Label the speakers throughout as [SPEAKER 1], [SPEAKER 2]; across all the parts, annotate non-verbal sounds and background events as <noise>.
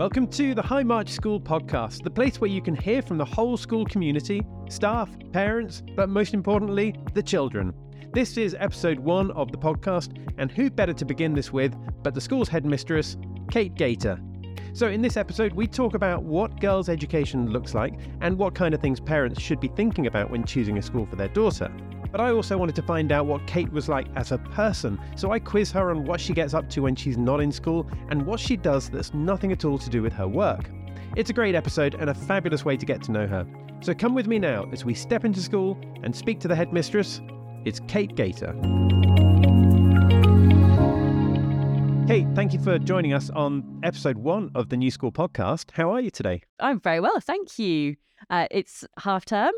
[SPEAKER 1] Welcome to the High March School podcast, the place where you can hear from the whole school community, staff, parents, but most importantly, the children. This is episode one of the podcast, and who better to begin this with but the school's headmistress, Kate Gater. So, in this episode, we talk about what girls' education looks like and what kind of things parents should be thinking about when choosing a school for their daughter. But I also wanted to find out what Kate was like as a person, so I quiz her on what she gets up to when she's not in school and what she does that's nothing at all to do with her work. It's a great episode and a fabulous way to get to know her. So come with me now as we step into school and speak to the headmistress. It's Kate Gater. Kate, thank you for joining us on episode one of the New School podcast. How are you today?
[SPEAKER 2] I'm very well, thank you. Uh, it's half term.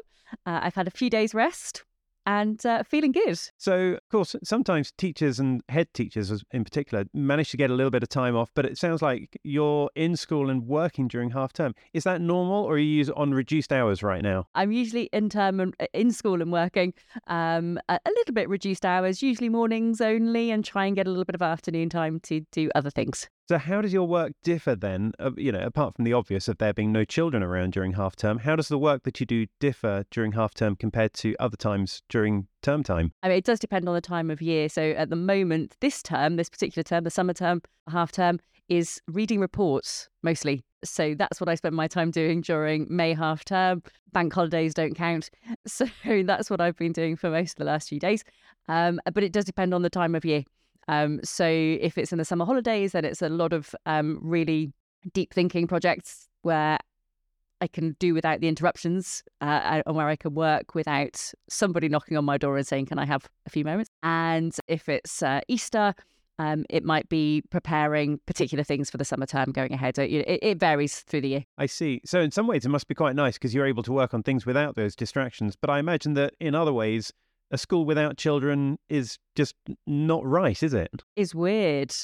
[SPEAKER 2] Uh, I've had a few days rest, and uh, feeling good.
[SPEAKER 1] So, of course, sometimes teachers and head teachers in particular manage to get a little bit of time off, but it sounds like you're in school and working during half term. Is that normal or are you on reduced hours right now?
[SPEAKER 2] I'm usually in term and uh, in school and working um, a, a little bit reduced hours, usually mornings only, and try and get a little bit of afternoon time to do other things.
[SPEAKER 1] So, how does your work differ then? Uh, you know, apart from the obvious of there being no children around during half term, how does the work that you do differ during half term compared to other times during term time?
[SPEAKER 2] I mean, it does depend on the time of year. So, at the moment, this term, this particular term, the summer term, half term, is reading reports mostly. So that's what I spend my time doing during May half term. Bank holidays don't count. <laughs> So that's what I've been doing for most of the last few days. Um, but it does depend on the time of year. Um, so if it's in the summer holidays, then it's a lot of um, really deep thinking projects where I can do without the interruptions uh, and where I can work without somebody knocking on my door and saying, Can I have a few moments? And if it's uh, Easter, um, it might be preparing particular things for the summer term going ahead. It, it, varies through the year.
[SPEAKER 1] I see. So, in some ways, it must be quite nice because you're able to work on things without those distractions. But I imagine that in other ways, a school without children is just not right, is it?
[SPEAKER 2] Is weird.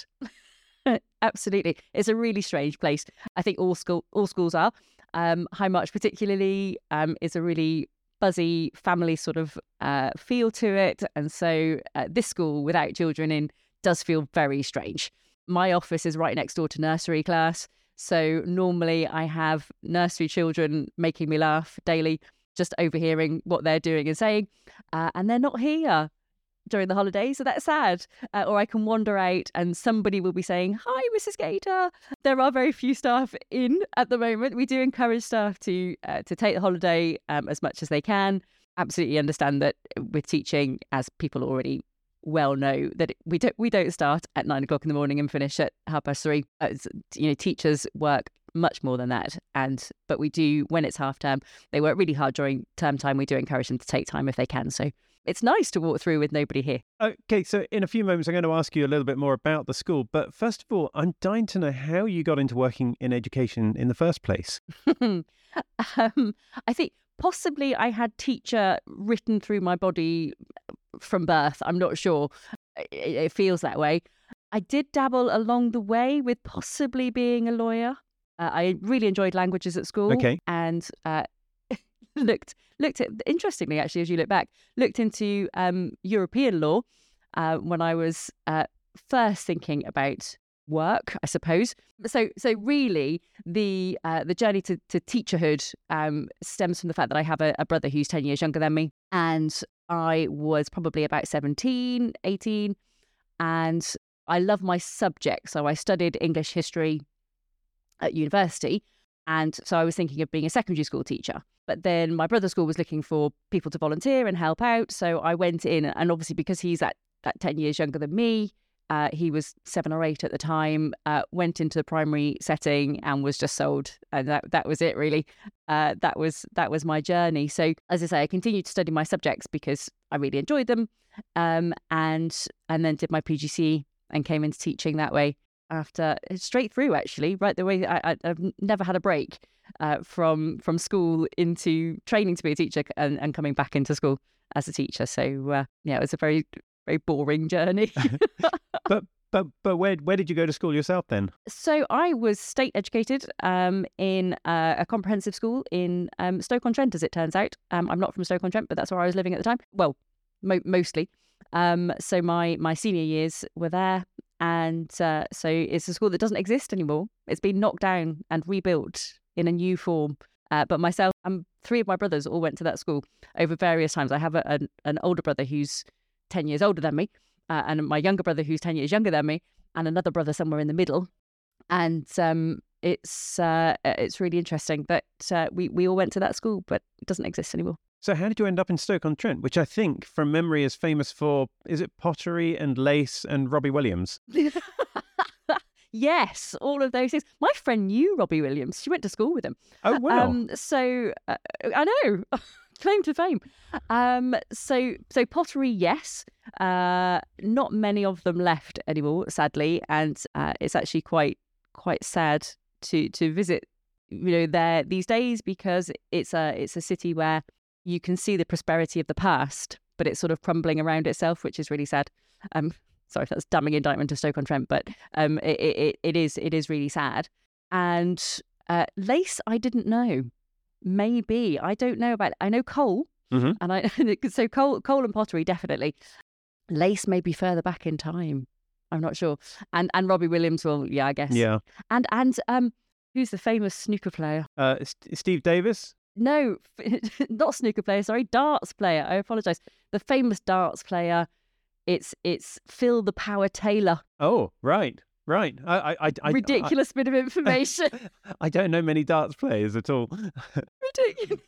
[SPEAKER 2] <laughs> Absolutely, it's a really strange place. I think all school all schools are. Um, High March particularly um, is a really buzzy family sort of uh, feel to it, and so uh, this school without children in does feel very strange. My office is right next door to nursery class, so normally I have nursery children making me laugh daily just overhearing what they're doing and saying, uh, and they're not here during the holidays, so that's sad. Uh, or I can wander out and somebody will be saying, Hi, Mrs. Gater. There are very few staff in at the moment. We do encourage staff to uh, to take the holiday um, as much as they can. Absolutely understand that with teaching, as people already well know, that we don't we don't start at nine o'clock in the morning and finish at half past three. As, you know, teachers work much more than that. And but we do when it's half term, they work really hard during term time. We do encourage them to take time if they can. So it's nice to walk through with nobody here.
[SPEAKER 1] Okay, so in a few moments, I'm going to ask you a little bit more about the school. But first of all, I'm dying to know how you got into working in education in the first place. <laughs>
[SPEAKER 2] um, I think possibly I had teacher written through my body from birth. I'm not sure. It, it feels that way. I did dabble along the way with possibly being a lawyer. Uh, I really enjoyed languages at school.
[SPEAKER 1] Okay.
[SPEAKER 2] And uh, <laughs> looked looked at interestingly actually as you look back looked into um, European law uh, when I was uh, first thinking about work, I suppose. So so really the uh, the journey to, to teacherhood um, stems from the fact that I have a, a brother who's 10 years younger than me and I was probably about 17, 18 and I love my subject. So I studied English history at university. And so I was thinking of being a secondary school teacher. But then my brother's school was looking for people to volunteer and help out. So I went in, and obviously, because he's that 10 years younger than me, uh, he was seven or eight at the time, uh, went into the primary setting and was just sold. And that, that was it, really. Uh, that was that was my journey. So, as I say, I continued to study my subjects because I really enjoyed them. Um, and and then did my PGC and came into teaching that way after straight through actually right the way I, have never had a break uh, from from school into training to be a teacher and, and coming back into school as a teacher. So uh, yeah it was a very very boring journey. <laughs>
[SPEAKER 1] But but but where where did you go to school yourself then?
[SPEAKER 2] So I was state educated um, in uh, a comprehensive school in um, Stoke on Trent as it turns out. Um, I'm not from Stoke on Trent but that's where I was living at the time. Well mo- mostly. Um, so my my senior years were there and uh, so it's a school that doesn't exist anymore. It's been knocked down and rebuilt in a new form. Uh, but myself and three of my brothers all went to that school over various times. I have a, an, an older brother who's 10 years older than me, uh, and my younger brother who's 10 years younger than me, and another brother somewhere in the middle. And um, it's uh, it's really interesting that uh, we, we all went to that school, but it doesn't exist anymore.
[SPEAKER 1] So, how did you end up in Stoke on Trent, which I think, from memory, is famous for is it pottery and lace and Robbie Williams? <laughs>
[SPEAKER 2] yes, all of those things. My friend knew Robbie Williams. She went to school with him.
[SPEAKER 1] Oh wow!
[SPEAKER 2] Um, so uh, I know. <laughs> Claim to fame. Um, so so pottery, yes. Uh, not many of them left anymore, sadly, and uh, it's actually quite quite sad to to visit you know there these days because it's a it's a city where you can see the prosperity of the past, but it's sort of crumbling around itself, which is really sad. Um, sorry, that's damning indictment of Stoke on Trent, but um, it, it it is it is really sad. And uh, lace, I didn't know. Maybe I don't know about. I know coal,
[SPEAKER 1] mm-hmm.
[SPEAKER 2] and I <laughs> so coal, coal and pottery definitely. Lace may be further back in time. I'm not sure. And and Robbie Williams, will, yeah, I guess.
[SPEAKER 1] Yeah.
[SPEAKER 2] And and um, who's the famous snooker player?
[SPEAKER 1] Uh, Steve Davis.
[SPEAKER 2] No, <laughs> not snooker player. Sorry, darts player. I apologise. The famous darts player. It's it's Phil the Power Taylor.
[SPEAKER 1] Oh, right, right. I, I, I
[SPEAKER 2] ridiculous I, bit of information. <laughs>
[SPEAKER 1] I don't know many darts players at all. <laughs>
[SPEAKER 2] Ridiculous.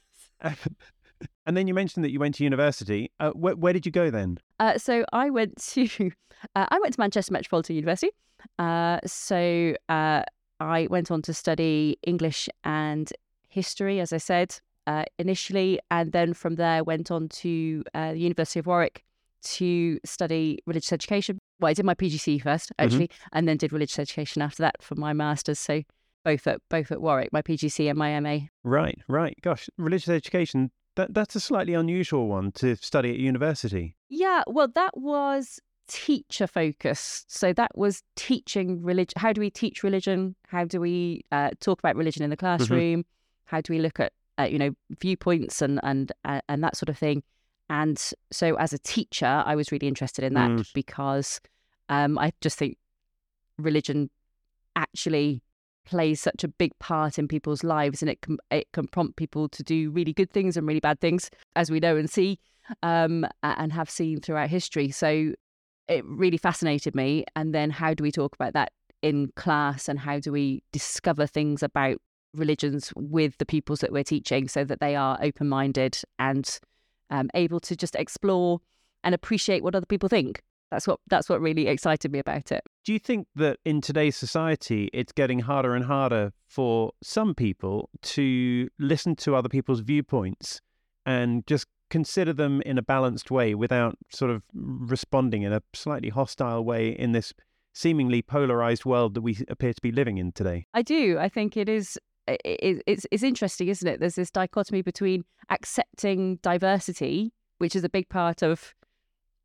[SPEAKER 1] and then you mentioned that you went to university. Uh, wh- where did you go then?
[SPEAKER 2] Uh, so I went to uh, I went to Manchester Metropolitan University. Uh, so uh, I went on to study English and history, as I said uh, initially, and then from there went on to uh, the University of Warwick to study religious education. Well, I did my PGC first, mm-hmm. actually, mm-hmm. and then did religious education after that for my masters. So both at both at Warwick, my PGC and my MA.
[SPEAKER 1] Right, right. Gosh, religious education. That that's a slightly unusual one to study at university.
[SPEAKER 2] Yeah, well, that was teacher focused. So that was teaching religion. How do we teach religion? How do we uh, talk about religion in the mm-hmm. classroom? Mm-hmm. How do we look at uh, you know viewpoints and and uh, and that sort of thing? And so as a teacher, I was really interested in that mm. because um, I just think religion actually plays such a big part in people's lives, and it can it can prompt people to do really good things and really bad things, as we know and see, um, and have seen throughout history. So it really fascinated me. And then how do we talk about that in class, and how do we discover things about religions with the pupils that we're teaching, so that they are open minded and um, able to just explore and appreciate what other people think that's what that's what really excited me about it.
[SPEAKER 1] Do you think that in today's society it's getting harder and harder for some people to listen to other people's viewpoints and just consider them in a balanced way without sort of responding in a slightly hostile way in this seemingly polarized world that we appear to be living in today?
[SPEAKER 2] I do. I think it is it, it's it's interesting, isn't it? There's this dichotomy between accepting diversity, which is a big part of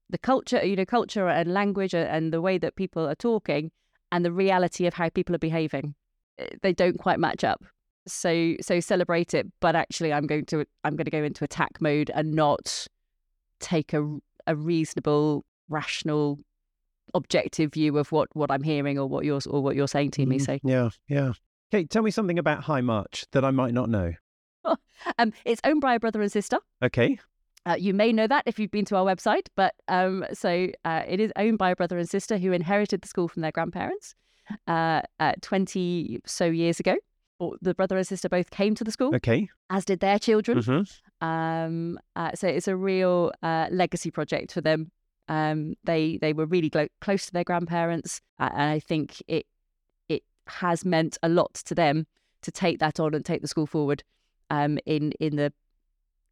[SPEAKER 2] the culture, you know, culture and language and the way that people are talking and the reality of how people are behaving. Eh, they don't quite match up. So so celebrate it, but actually I'm going to I'm going to go into attack mode and not take a a reasonable, rational, objective view of what what I'm hearing or what you're or what you're saying to me. So
[SPEAKER 1] yeah, yeah. Okay, tell me something about High March that I might not know. <laughs>
[SPEAKER 2] um, it's owned by a brother and sister.
[SPEAKER 1] Okay.
[SPEAKER 2] Uh, you may know that if you've been to our website, but um, so uh, it is owned by a brother and sister who inherited the school from their grandparents uh, 20 so years ago. The brother and sister both came to the school,
[SPEAKER 1] okay,
[SPEAKER 2] as did their children.
[SPEAKER 1] Mm-hmm.
[SPEAKER 2] Um, uh, so it's a real uh, legacy project for them. Um, they they were really glo- close to their grandparents, uh, and I think it has meant a lot to them to take that on and take the school forward um, in in the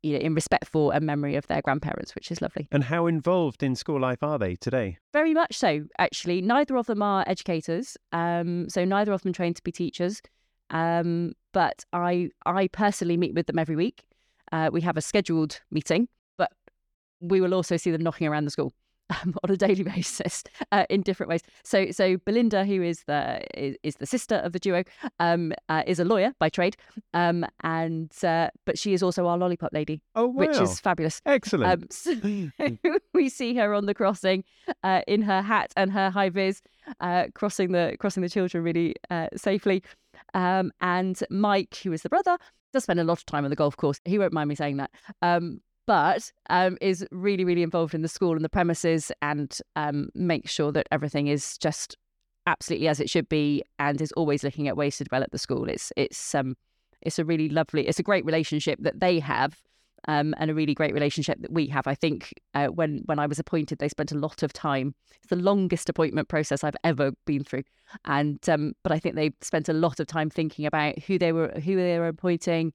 [SPEAKER 2] you know, in respect for and memory of their grandparents, which is lovely.
[SPEAKER 1] And how involved in school life are they today?
[SPEAKER 2] Very much so, actually. Neither of them are educators, um, so neither of them trained to be teachers. Um, but I, I personally meet with them every week. Uh, we have a scheduled meeting, but we will also see them knocking around the school. Um, <laughs> on a daily basis uh, in different ways. So, so Belinda, who is the is, is the sister of the duo, um, uh, is a lawyer by trade, um, and uh, but she is also our lollipop lady,
[SPEAKER 1] Oh, wow.
[SPEAKER 2] which is fabulous.
[SPEAKER 1] Excellent.
[SPEAKER 2] Um, so <laughs> we see her on the crossing uh, in her hat and her high vis, uh, crossing the crossing the children really uh, safely. Um, and Mike, who is the brother, does spend a lot of time on the golf course. He won't mind me saying that. Um, but um, is really, really involved in the school and the premises and um, makes sure that everything is just absolutely as it should be and is always looking at ways to develop the school. It's it's um it's a really lovely, it's a great relationship that they have um, and a really great relationship that we have. I think uh, when when I was appointed, they spent a lot of time. It's the longest appointment process I've ever been through, and um, but I think they spent a lot of time thinking about who they were who they were appointing,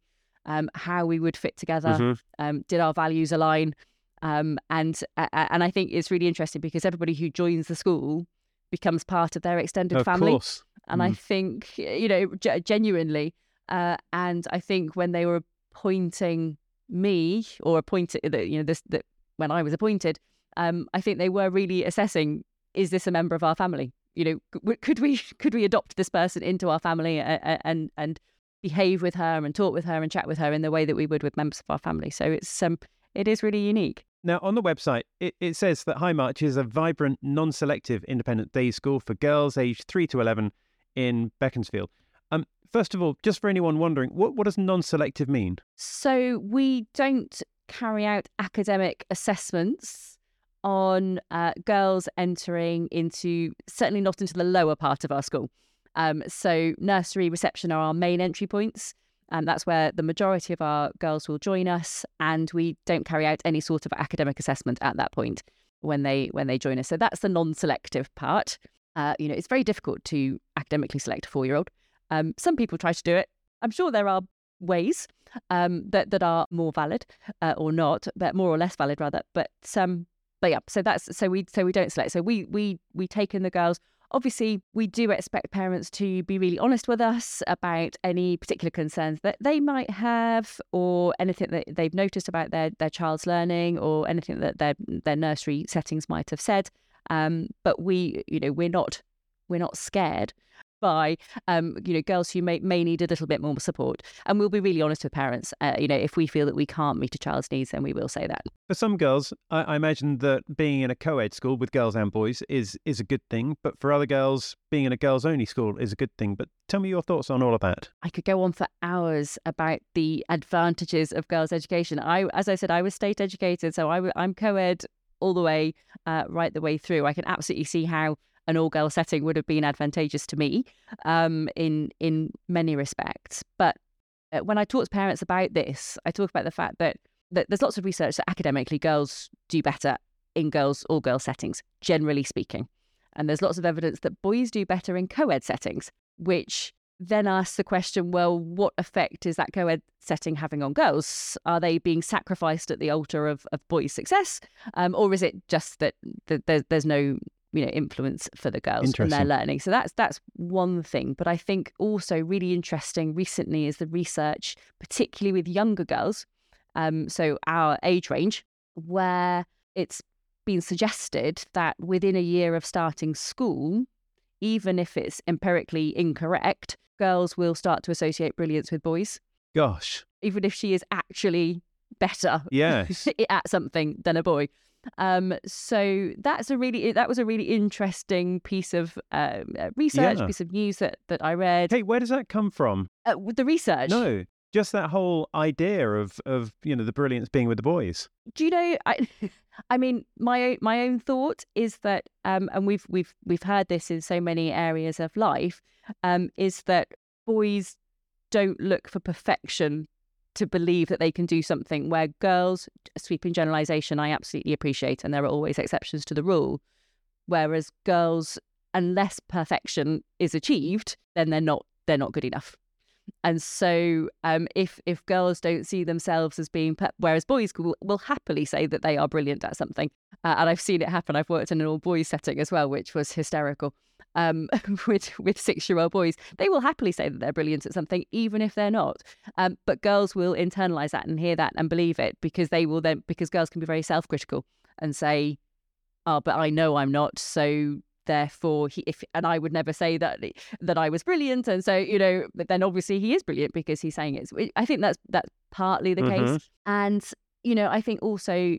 [SPEAKER 2] um, how we would fit together,
[SPEAKER 1] Mhm.
[SPEAKER 2] um, did our values align, um, and uh, and I think it's really interesting because everybody who joins the school becomes part of their extended
[SPEAKER 1] Of
[SPEAKER 2] family.
[SPEAKER 1] course.
[SPEAKER 2] And I
[SPEAKER 1] Mm.
[SPEAKER 2] think, you know, ge- genuinely, uh, and I think when they were appointing me or appointed, the- you know, this, that when I was appointed, um, I think they were really assessing: is this a member of our family? You know, could we <laughs> could we adopt this person into our family and and, and behave with her and talk with her and chat with her in the way that we would with members of our family? So it's um, it is really unique.
[SPEAKER 1] Now, on the website, it, it says that High March is a vibrant, non selective independent day school for girls aged 3 to 11 in Beaconsfield. Um, first of all, just for anyone wondering, what, what does non selective mean?
[SPEAKER 2] So we don't carry out academic assessments on uh, girls entering into certainly not into the lower part of our school. Um, so nursery reception are our main entry points. And that's where the majority of our girls will join us, and we don't carry out any sort of academic assessment at that point when they when they join us. So that's the non-selective part. Uh, you know, it's very difficult to academically select a four-year-old. Um, some people try to do it. I'm sure there are ways um, that that are more valid uh, or not, but more or less valid rather. But um, but yeah, so that's so we so we don't select. So we we we take in the girls. Obviously, we do expect parents to be really honest with us about any particular concerns that they might have, or anything that they've noticed about their their child's learning, or anything that their their nursery settings might have said. Um, but we, you know, we're not we're not scared by um, you know girls who may may need a little bit more support, and we'll be really honest with parents. Uh, you know, if we feel that we can't meet a child's needs, then we will say that.
[SPEAKER 1] For some girls, I, I imagine that being in a co ed school with girls and boys is, is a good thing. But for other girls, being in a girls only school is a good thing. But tell me your thoughts on all of that.
[SPEAKER 2] I could go on for hours about the advantages of girls' education. I, as I said, I was state educated, so I'm co-ed all the way, uh, right the way through. I can absolutely see how an all-girl setting would have been advantageous to me, um, in in many respects. But uh, when I talk to parents about this, I talk about the fact that that there's lots of research that academically girls do better in girls all girl settings, generally speaking. And there's lots of evidence that boys do better in co ed settings, which then asks the question well, what effect is that co ed setting having on girls? Are they being sacrificed at the altar of, of boys' success? Um, or is it just that, that there's, there's no you know influence for the girls in their learning so that's that's one thing but i think also really interesting recently is the research particularly with younger girls um so our age range where it's been suggested that within a year of starting school even if it's empirically incorrect girls will start to associate brilliance with boys
[SPEAKER 1] Gosh.
[SPEAKER 2] even if she is actually better
[SPEAKER 1] Yes. <laughs>
[SPEAKER 2] at something than a boy. Um, so that's a really that was a really interesting piece of um, uh, research,
[SPEAKER 1] Yeah.
[SPEAKER 2] piece of news that that I read.
[SPEAKER 1] hey, where does that come from?
[SPEAKER 2] Uh, with the research,
[SPEAKER 1] No. Just that whole idea of, of you know the brilliance being with the boys.
[SPEAKER 2] do you know? I, <laughs> I mean, my own, my own thought is that, um, and we've we've we've heard this in so many areas of life, um, is that boys don't look for perfection to believe that they can do something where girls sweeping generalization i absolutely appreciate and there are always exceptions to the rule whereas girls unless perfection is achieved then they're not they're not good enough and so um, if if girls don't see themselves as being pe- whereas boys will, will happily say that they are brilliant at something uh, and i've seen it happen i've worked in an all boys setting as well which was hysterical um, <laughs> with with six year old boys they will happily say that they're brilliant at something even if they're not um, but girls will internalize that and hear that and believe it because they will then because girls can be very self critical and say oh, but I know I'm not. So therefore he if and I would never say that that I was brilliant and so you know but then obviously he is brilliant because he's saying it I think that's that's partly the
[SPEAKER 1] Mhm.
[SPEAKER 2] case. And you know I think also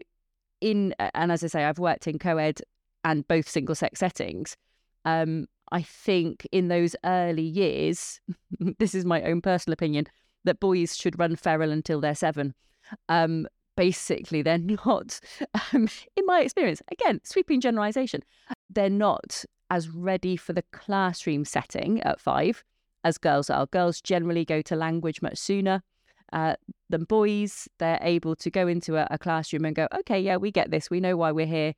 [SPEAKER 2] in and as I say I've worked in co-ed and both single sex settings. Um I think in those early years <laughs> this is my own personal opinion that boys should run feral until they're 7 um basically they're <laughs> not um, in my experience again sweeping generalization they're not as ready for the classroom setting at five as girls are. Girls generally go to language much sooner uh, than boys. They're able to go into a, a classroom and go, okay, yeah, we get this. We know why we're here.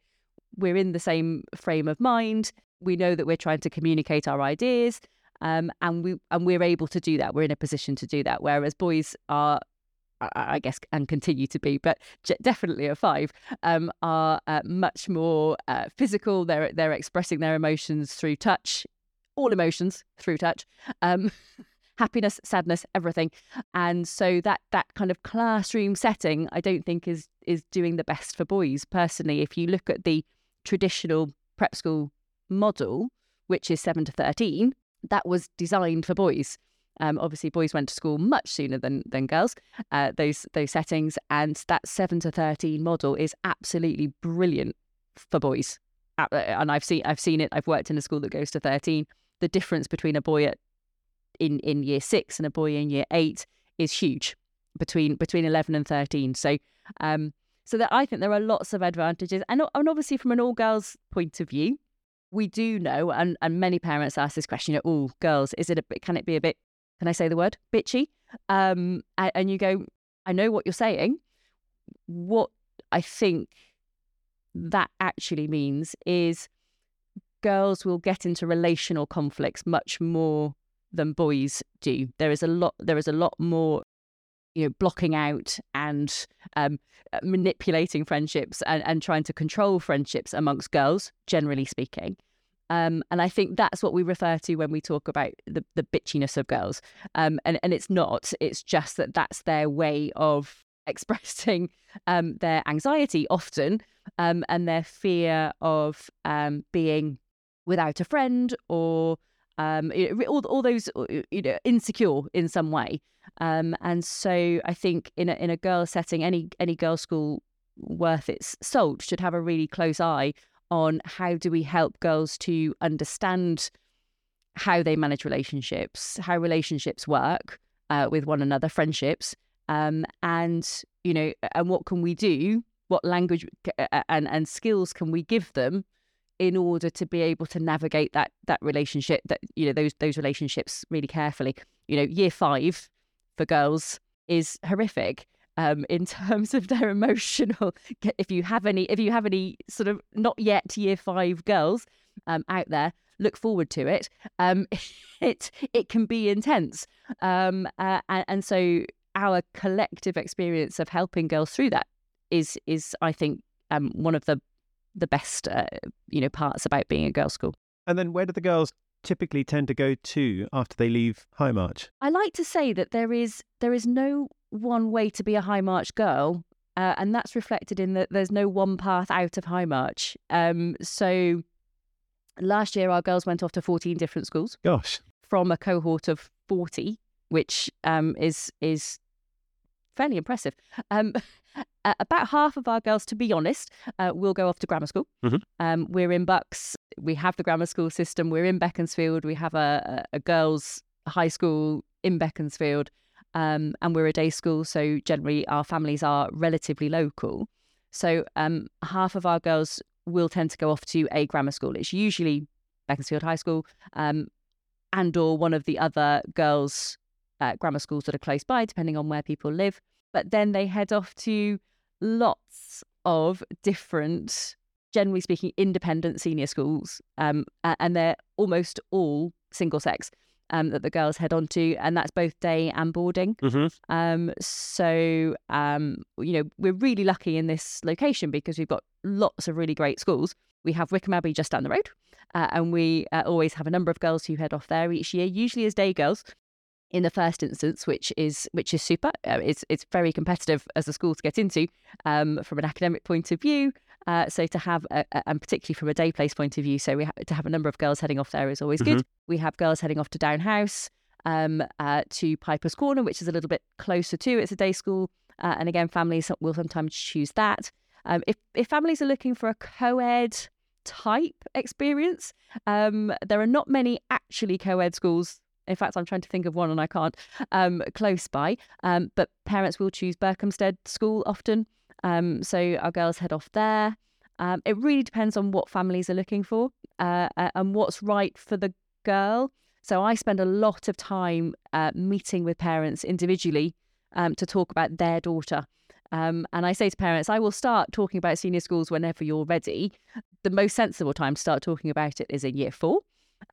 [SPEAKER 2] We're in the same frame of mind. We know that we're trying to communicate our ideas. Um, and we and we're able to do that. We're in a position to do that. Whereas boys are I guess, and continue to be, but definitely at five, um, are uh, much more uh, physical. They're they're expressing their emotions through touch, all emotions through touch, um, <laughs> happiness, sadness, everything. And so that that kind of classroom setting, I don't think is is doing the best for boys. Personally, if you look at the traditional prep school model, which is seven to thirteen, that was designed for boys. Um, obviously, boys went to school much sooner than than girls. Uh, those those settings and that seven to thirteen model is absolutely brilliant for boys. And I've seen I've seen it. I've worked in a school that goes to thirteen. The difference between a boy at in in year six and a boy in year eight is huge between between eleven and thirteen. So um so that I think there are lots of advantages, and and obviously from an all girls point of view, we do know, and and many parents ask this question: Oh, girls, is it a? Can it be a bit? Can I say the word bitchy? Um, and you go, I know what you're saying. What I think that actually means is girls will get into relational conflicts much more than boys do. There is a lot. There is a lot more, you know, blocking out and um, manipulating friendships and, and trying to control friendships amongst girls, generally speaking. Um, and I think that's what we refer to when we talk about the, the bitchiness of girls. Um, and, and it's not, it's just that that's their way of <laughs> expressing um, their anxiety often um, and their fear of um, being without a friend or um, all, all those uh, you know insecure in some way. Um, and so I think in a, in a girl setting, any any girl school worth its salt should have a really close eye on how do we help girls to understand how they manage relationships, how relationships work uh, with one another, friendships, um, and you know, and what can we do? What language and and skills can we give them in order to be able to navigate that that relationship, that you know, those those relationships really carefully. You know, year five for girls is horrific um, <laughs> in terms of their emotional. If you have any, if you have any sort of not yet year five girls um, out there, look forward to it. Um, <laughs> it it can be intense, um, uh, and, and so our collective experience of helping girls through that is is I think um, one of the the best uh, you know parts about being a girls' school.
[SPEAKER 1] And then where do the girls typically tend to go to after they leave High March?
[SPEAKER 2] I like to say that there is there is no one way to be a high march girl, uh, and that's reflected in that there's no one path out of high march. Um, so last year our girls went off to 14 different schools
[SPEAKER 1] Gosh.
[SPEAKER 2] from a cohort of 40, which um, is is fairly impressive. Um, <laughs> about half of our girls, to be honest, uh, will go off to grammar school.
[SPEAKER 1] Mhm.
[SPEAKER 2] Um, we're in Bucks. We have the grammar school system. We're in Beaconsfield. We have a, a, a girls' high school in Beaconsfield, um, and we're a day school. So generally, our families are relatively local. So um, half of our girls will tend to go off to a grammar school. It's usually Beaconsfield High School, um, and or one of the other girls' uh, grammar schools that are close by, depending on where people live. But then they head off to lots of different, generally speaking, independent senior schools, um, and they're almost all single sex um, that the girls head on to, and that's both day and boarding.
[SPEAKER 1] Mm-hmm.
[SPEAKER 2] Um, so, um, you know, we're really lucky in this location because we've got lots of really great schools. We have Wycombe Abbey just down the road, uh, and we uh, always have a number of girls who head off there each year, usually as day girls. In the first instance, which is which is super, uh, it's it's very competitive as a school to get into um, from an academic point of view, Uh, so to have, a, a- and particularly from a day place point of view, so we ha- to have a number of girls heading off there is always good. We have girls heading off to Downe House, um, uh, to Piper's Corner, which is a little bit closer to. It's a day school, uh, and again, families will sometimes choose that. Um, if if families are looking for a co-ed type experience, um, there are not many actually co-ed schools. In fact, I'm trying to think of one and I can't um, close by. Um, but parents will choose Berkhamsted School often. Um, so our girls head off there. Um, it really depends on what families are looking for uh, and what's right for the girl. So I spend a lot of time uh, meeting with parents individually um, to talk about their daughter. Um, and I say to parents, I will start talking about senior schools whenever you're ready. The most sensible time to start talking about it is in year four,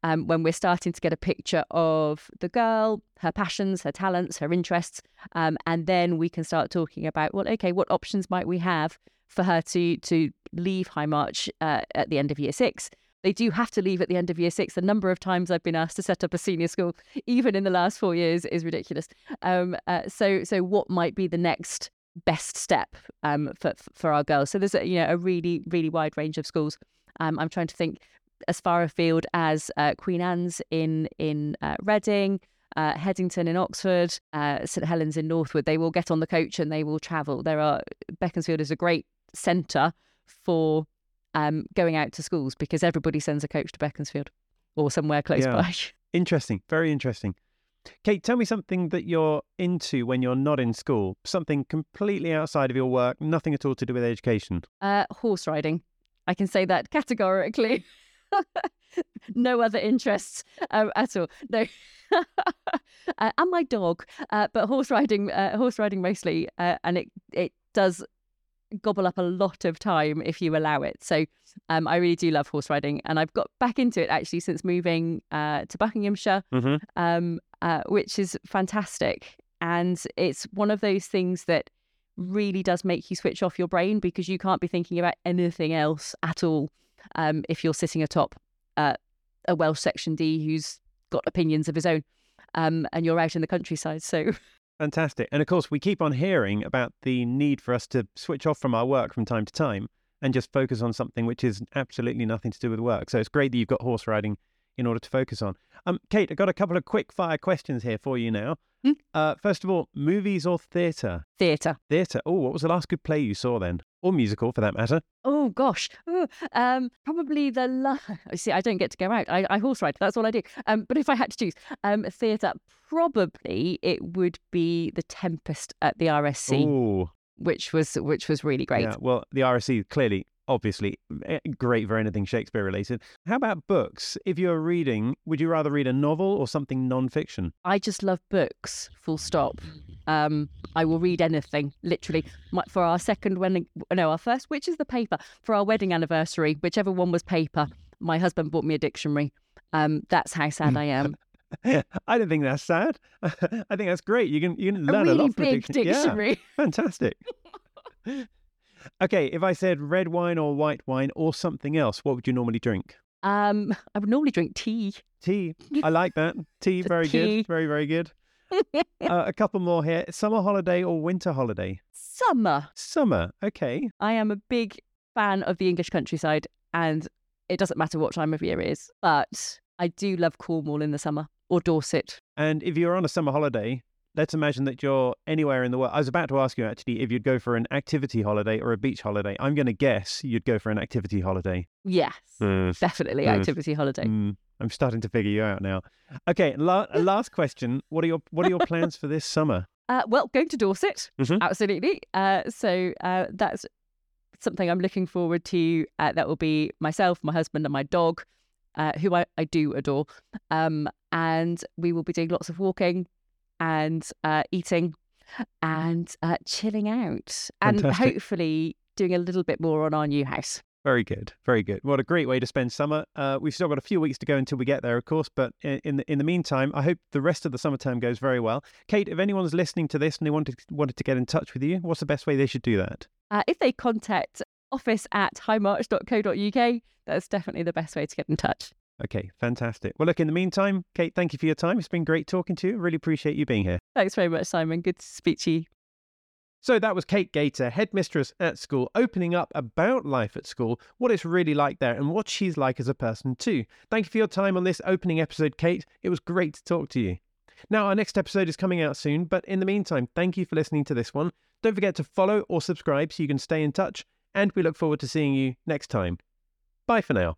[SPEAKER 2] um, when we're starting to get a picture of the girl, her passions, her talents, her interests. Um, and then we can start talking about, well, okay, what options might we have for her to to leave High March uh, at the end of year six? They do have to leave at the end of year six. The number of times I've been asked to set up a senior school, even in the last four years, is ridiculous. Um, uh, so, so what might be the next best step um, for for our girls? So there's a, you know a really really wide range of schools. Um, I'm trying to think as far afield as uh, Queen Anne's in in uh, Reading, uh, Headington in Oxford, uh, St Helens in Northwood. They will get on the coach and they will travel. There are Beaconsfield is a great centre for um, going out to schools because everybody sends a coach to Beaconsfield or somewhere close
[SPEAKER 1] Yeah.
[SPEAKER 2] by. <laughs>
[SPEAKER 1] Interesting. Very interesting. Kate, tell me something that you're into when you're not in school. Something completely outside of your work, nothing at all to do with education.
[SPEAKER 2] Uh, horse riding. I can say that <laughs> categorically. <laughs> no other interests um, at all. No, <laughs> uh, and my dog, uh, but horse riding, uh, horse riding mostly, uh, and it it does gobble up a lot of time if you allow it. So um, I really do love horse riding, and I've got back into it actually since moving uh, to Buckinghamshire
[SPEAKER 1] Mm-hmm.
[SPEAKER 2] um, uh, which is fantastic. And it's one of those things that really does make you switch off your brain because you can't be thinking about anything else at all um, if you're sitting atop uh, a Welsh Section D who's got opinions of his own um, and you're out in the countryside. So, <laughs>
[SPEAKER 1] Fantastic. And of course, we keep on hearing about the need for us to switch off from our work from time to time and just focus on something which is absolutely nothing to do with work. So it's great that you've got horse riding in order to focus on. Um, Kate, I've got a couple of quick fire questions here for you now.
[SPEAKER 2] Hmm.
[SPEAKER 1] Uh, first of all, movies or theatre?
[SPEAKER 2] theatre.
[SPEAKER 1] Theatre. Oh, what was the last good play you saw then? Or musical for that matter?
[SPEAKER 2] Oh gosh, Ooh, um, probably the la- <laughs> see. I don't get to go out. I, I horse ride. That's all I do. Um, but if I had to choose, um, theatre, probably it would be the Tempest at the RSC,
[SPEAKER 1] Oh,
[SPEAKER 2] which was which was really great.
[SPEAKER 1] yeah. Well, the RSC clearly, obviously, eh, great for anything Shakespeare related. How about books? If you're reading, would you rather read a novel or something non-fiction?
[SPEAKER 2] I just love books. Full stop. Um, I will read anything. Literally, My, for our second wedding, no, our first, which is the paper for our wedding anniversary, whichever one was paper. My husband bought me a dictionary. Um, that's how sad I am. <laughs>
[SPEAKER 1] I don't think that's sad. <laughs> I think that's great. You can you can
[SPEAKER 2] a
[SPEAKER 1] learn a,
[SPEAKER 2] really
[SPEAKER 1] lot from a
[SPEAKER 2] big
[SPEAKER 1] diction- Yeah,
[SPEAKER 2] dictionary.
[SPEAKER 1] fantastic. <laughs> okay, if I said red wine or white wine or something else, what would you normally drink?
[SPEAKER 2] Um, <laughs> I would normally drink tea.
[SPEAKER 1] Tea. <laughs> I like that. Tea, very
[SPEAKER 2] Tea.
[SPEAKER 1] good. Very, very good. <laughs> Uh, a couple more here. Summer holiday or winter holiday?
[SPEAKER 2] Summer.
[SPEAKER 1] Summer. Okay.
[SPEAKER 2] I am a big fan of the English countryside, and it doesn't matter what time of year it is, but I do love Cornwall in the summer or Dorset.
[SPEAKER 1] And if you're on a summer holiday, let's imagine that you're anywhere in the world. I was about to ask you actually if you'd go for an activity holiday or a beach holiday. I'm going to guess you'd go for an activity holiday.
[SPEAKER 2] Yes, definitely
[SPEAKER 1] Mm.
[SPEAKER 2] activity holiday.
[SPEAKER 1] Mm, I'm starting to figure you out now. Okay, la- <laughs> last question. What are your what are your plans for this summer? <laughs>
[SPEAKER 2] Uh, well, going to Dorset,
[SPEAKER 1] Mhm.
[SPEAKER 2] absolutely. Uh, so uh, that's something I'm looking forward to. Uh, that will be myself, my husband, and my dog, uh, who I, I do adore. Um, and we will be doing lots of walking and uh, eating and uh, chilling out, and
[SPEAKER 1] Fantastic.
[SPEAKER 2] hopefully doing a little bit more on our new house.
[SPEAKER 1] Very good, very good. What a great way to spend summer. Uh, we've still got a few weeks to go until we get there, of course. But in the in the meantime, I hope the rest of the summer term goes very well. Kate, if anyone's listening to this and they wanted wanted to get in touch with you, what's the best way they should do that?
[SPEAKER 2] Uh, if they contact office at highmarch.co.uk, that's definitely the best way to get in touch.
[SPEAKER 1] Okay, fantastic. Well, look, in the meantime, Kate, thank you for your time. It's been great talking to you. I really appreciate you being here.
[SPEAKER 2] Thanks very much, Simon. Good to speak to you.
[SPEAKER 1] So that was Kate Gater, headmistress at school, opening up about life at school, what it's really like there, and what she's like as a person too. Thank you for your time on this opening episode, Kate. It was great to talk to you. Now, our next episode is coming out soon, but in the meantime, thank you for listening to this one. Don't forget to follow or subscribe so you can stay in touch, and we look forward to seeing you next time. Bye for now.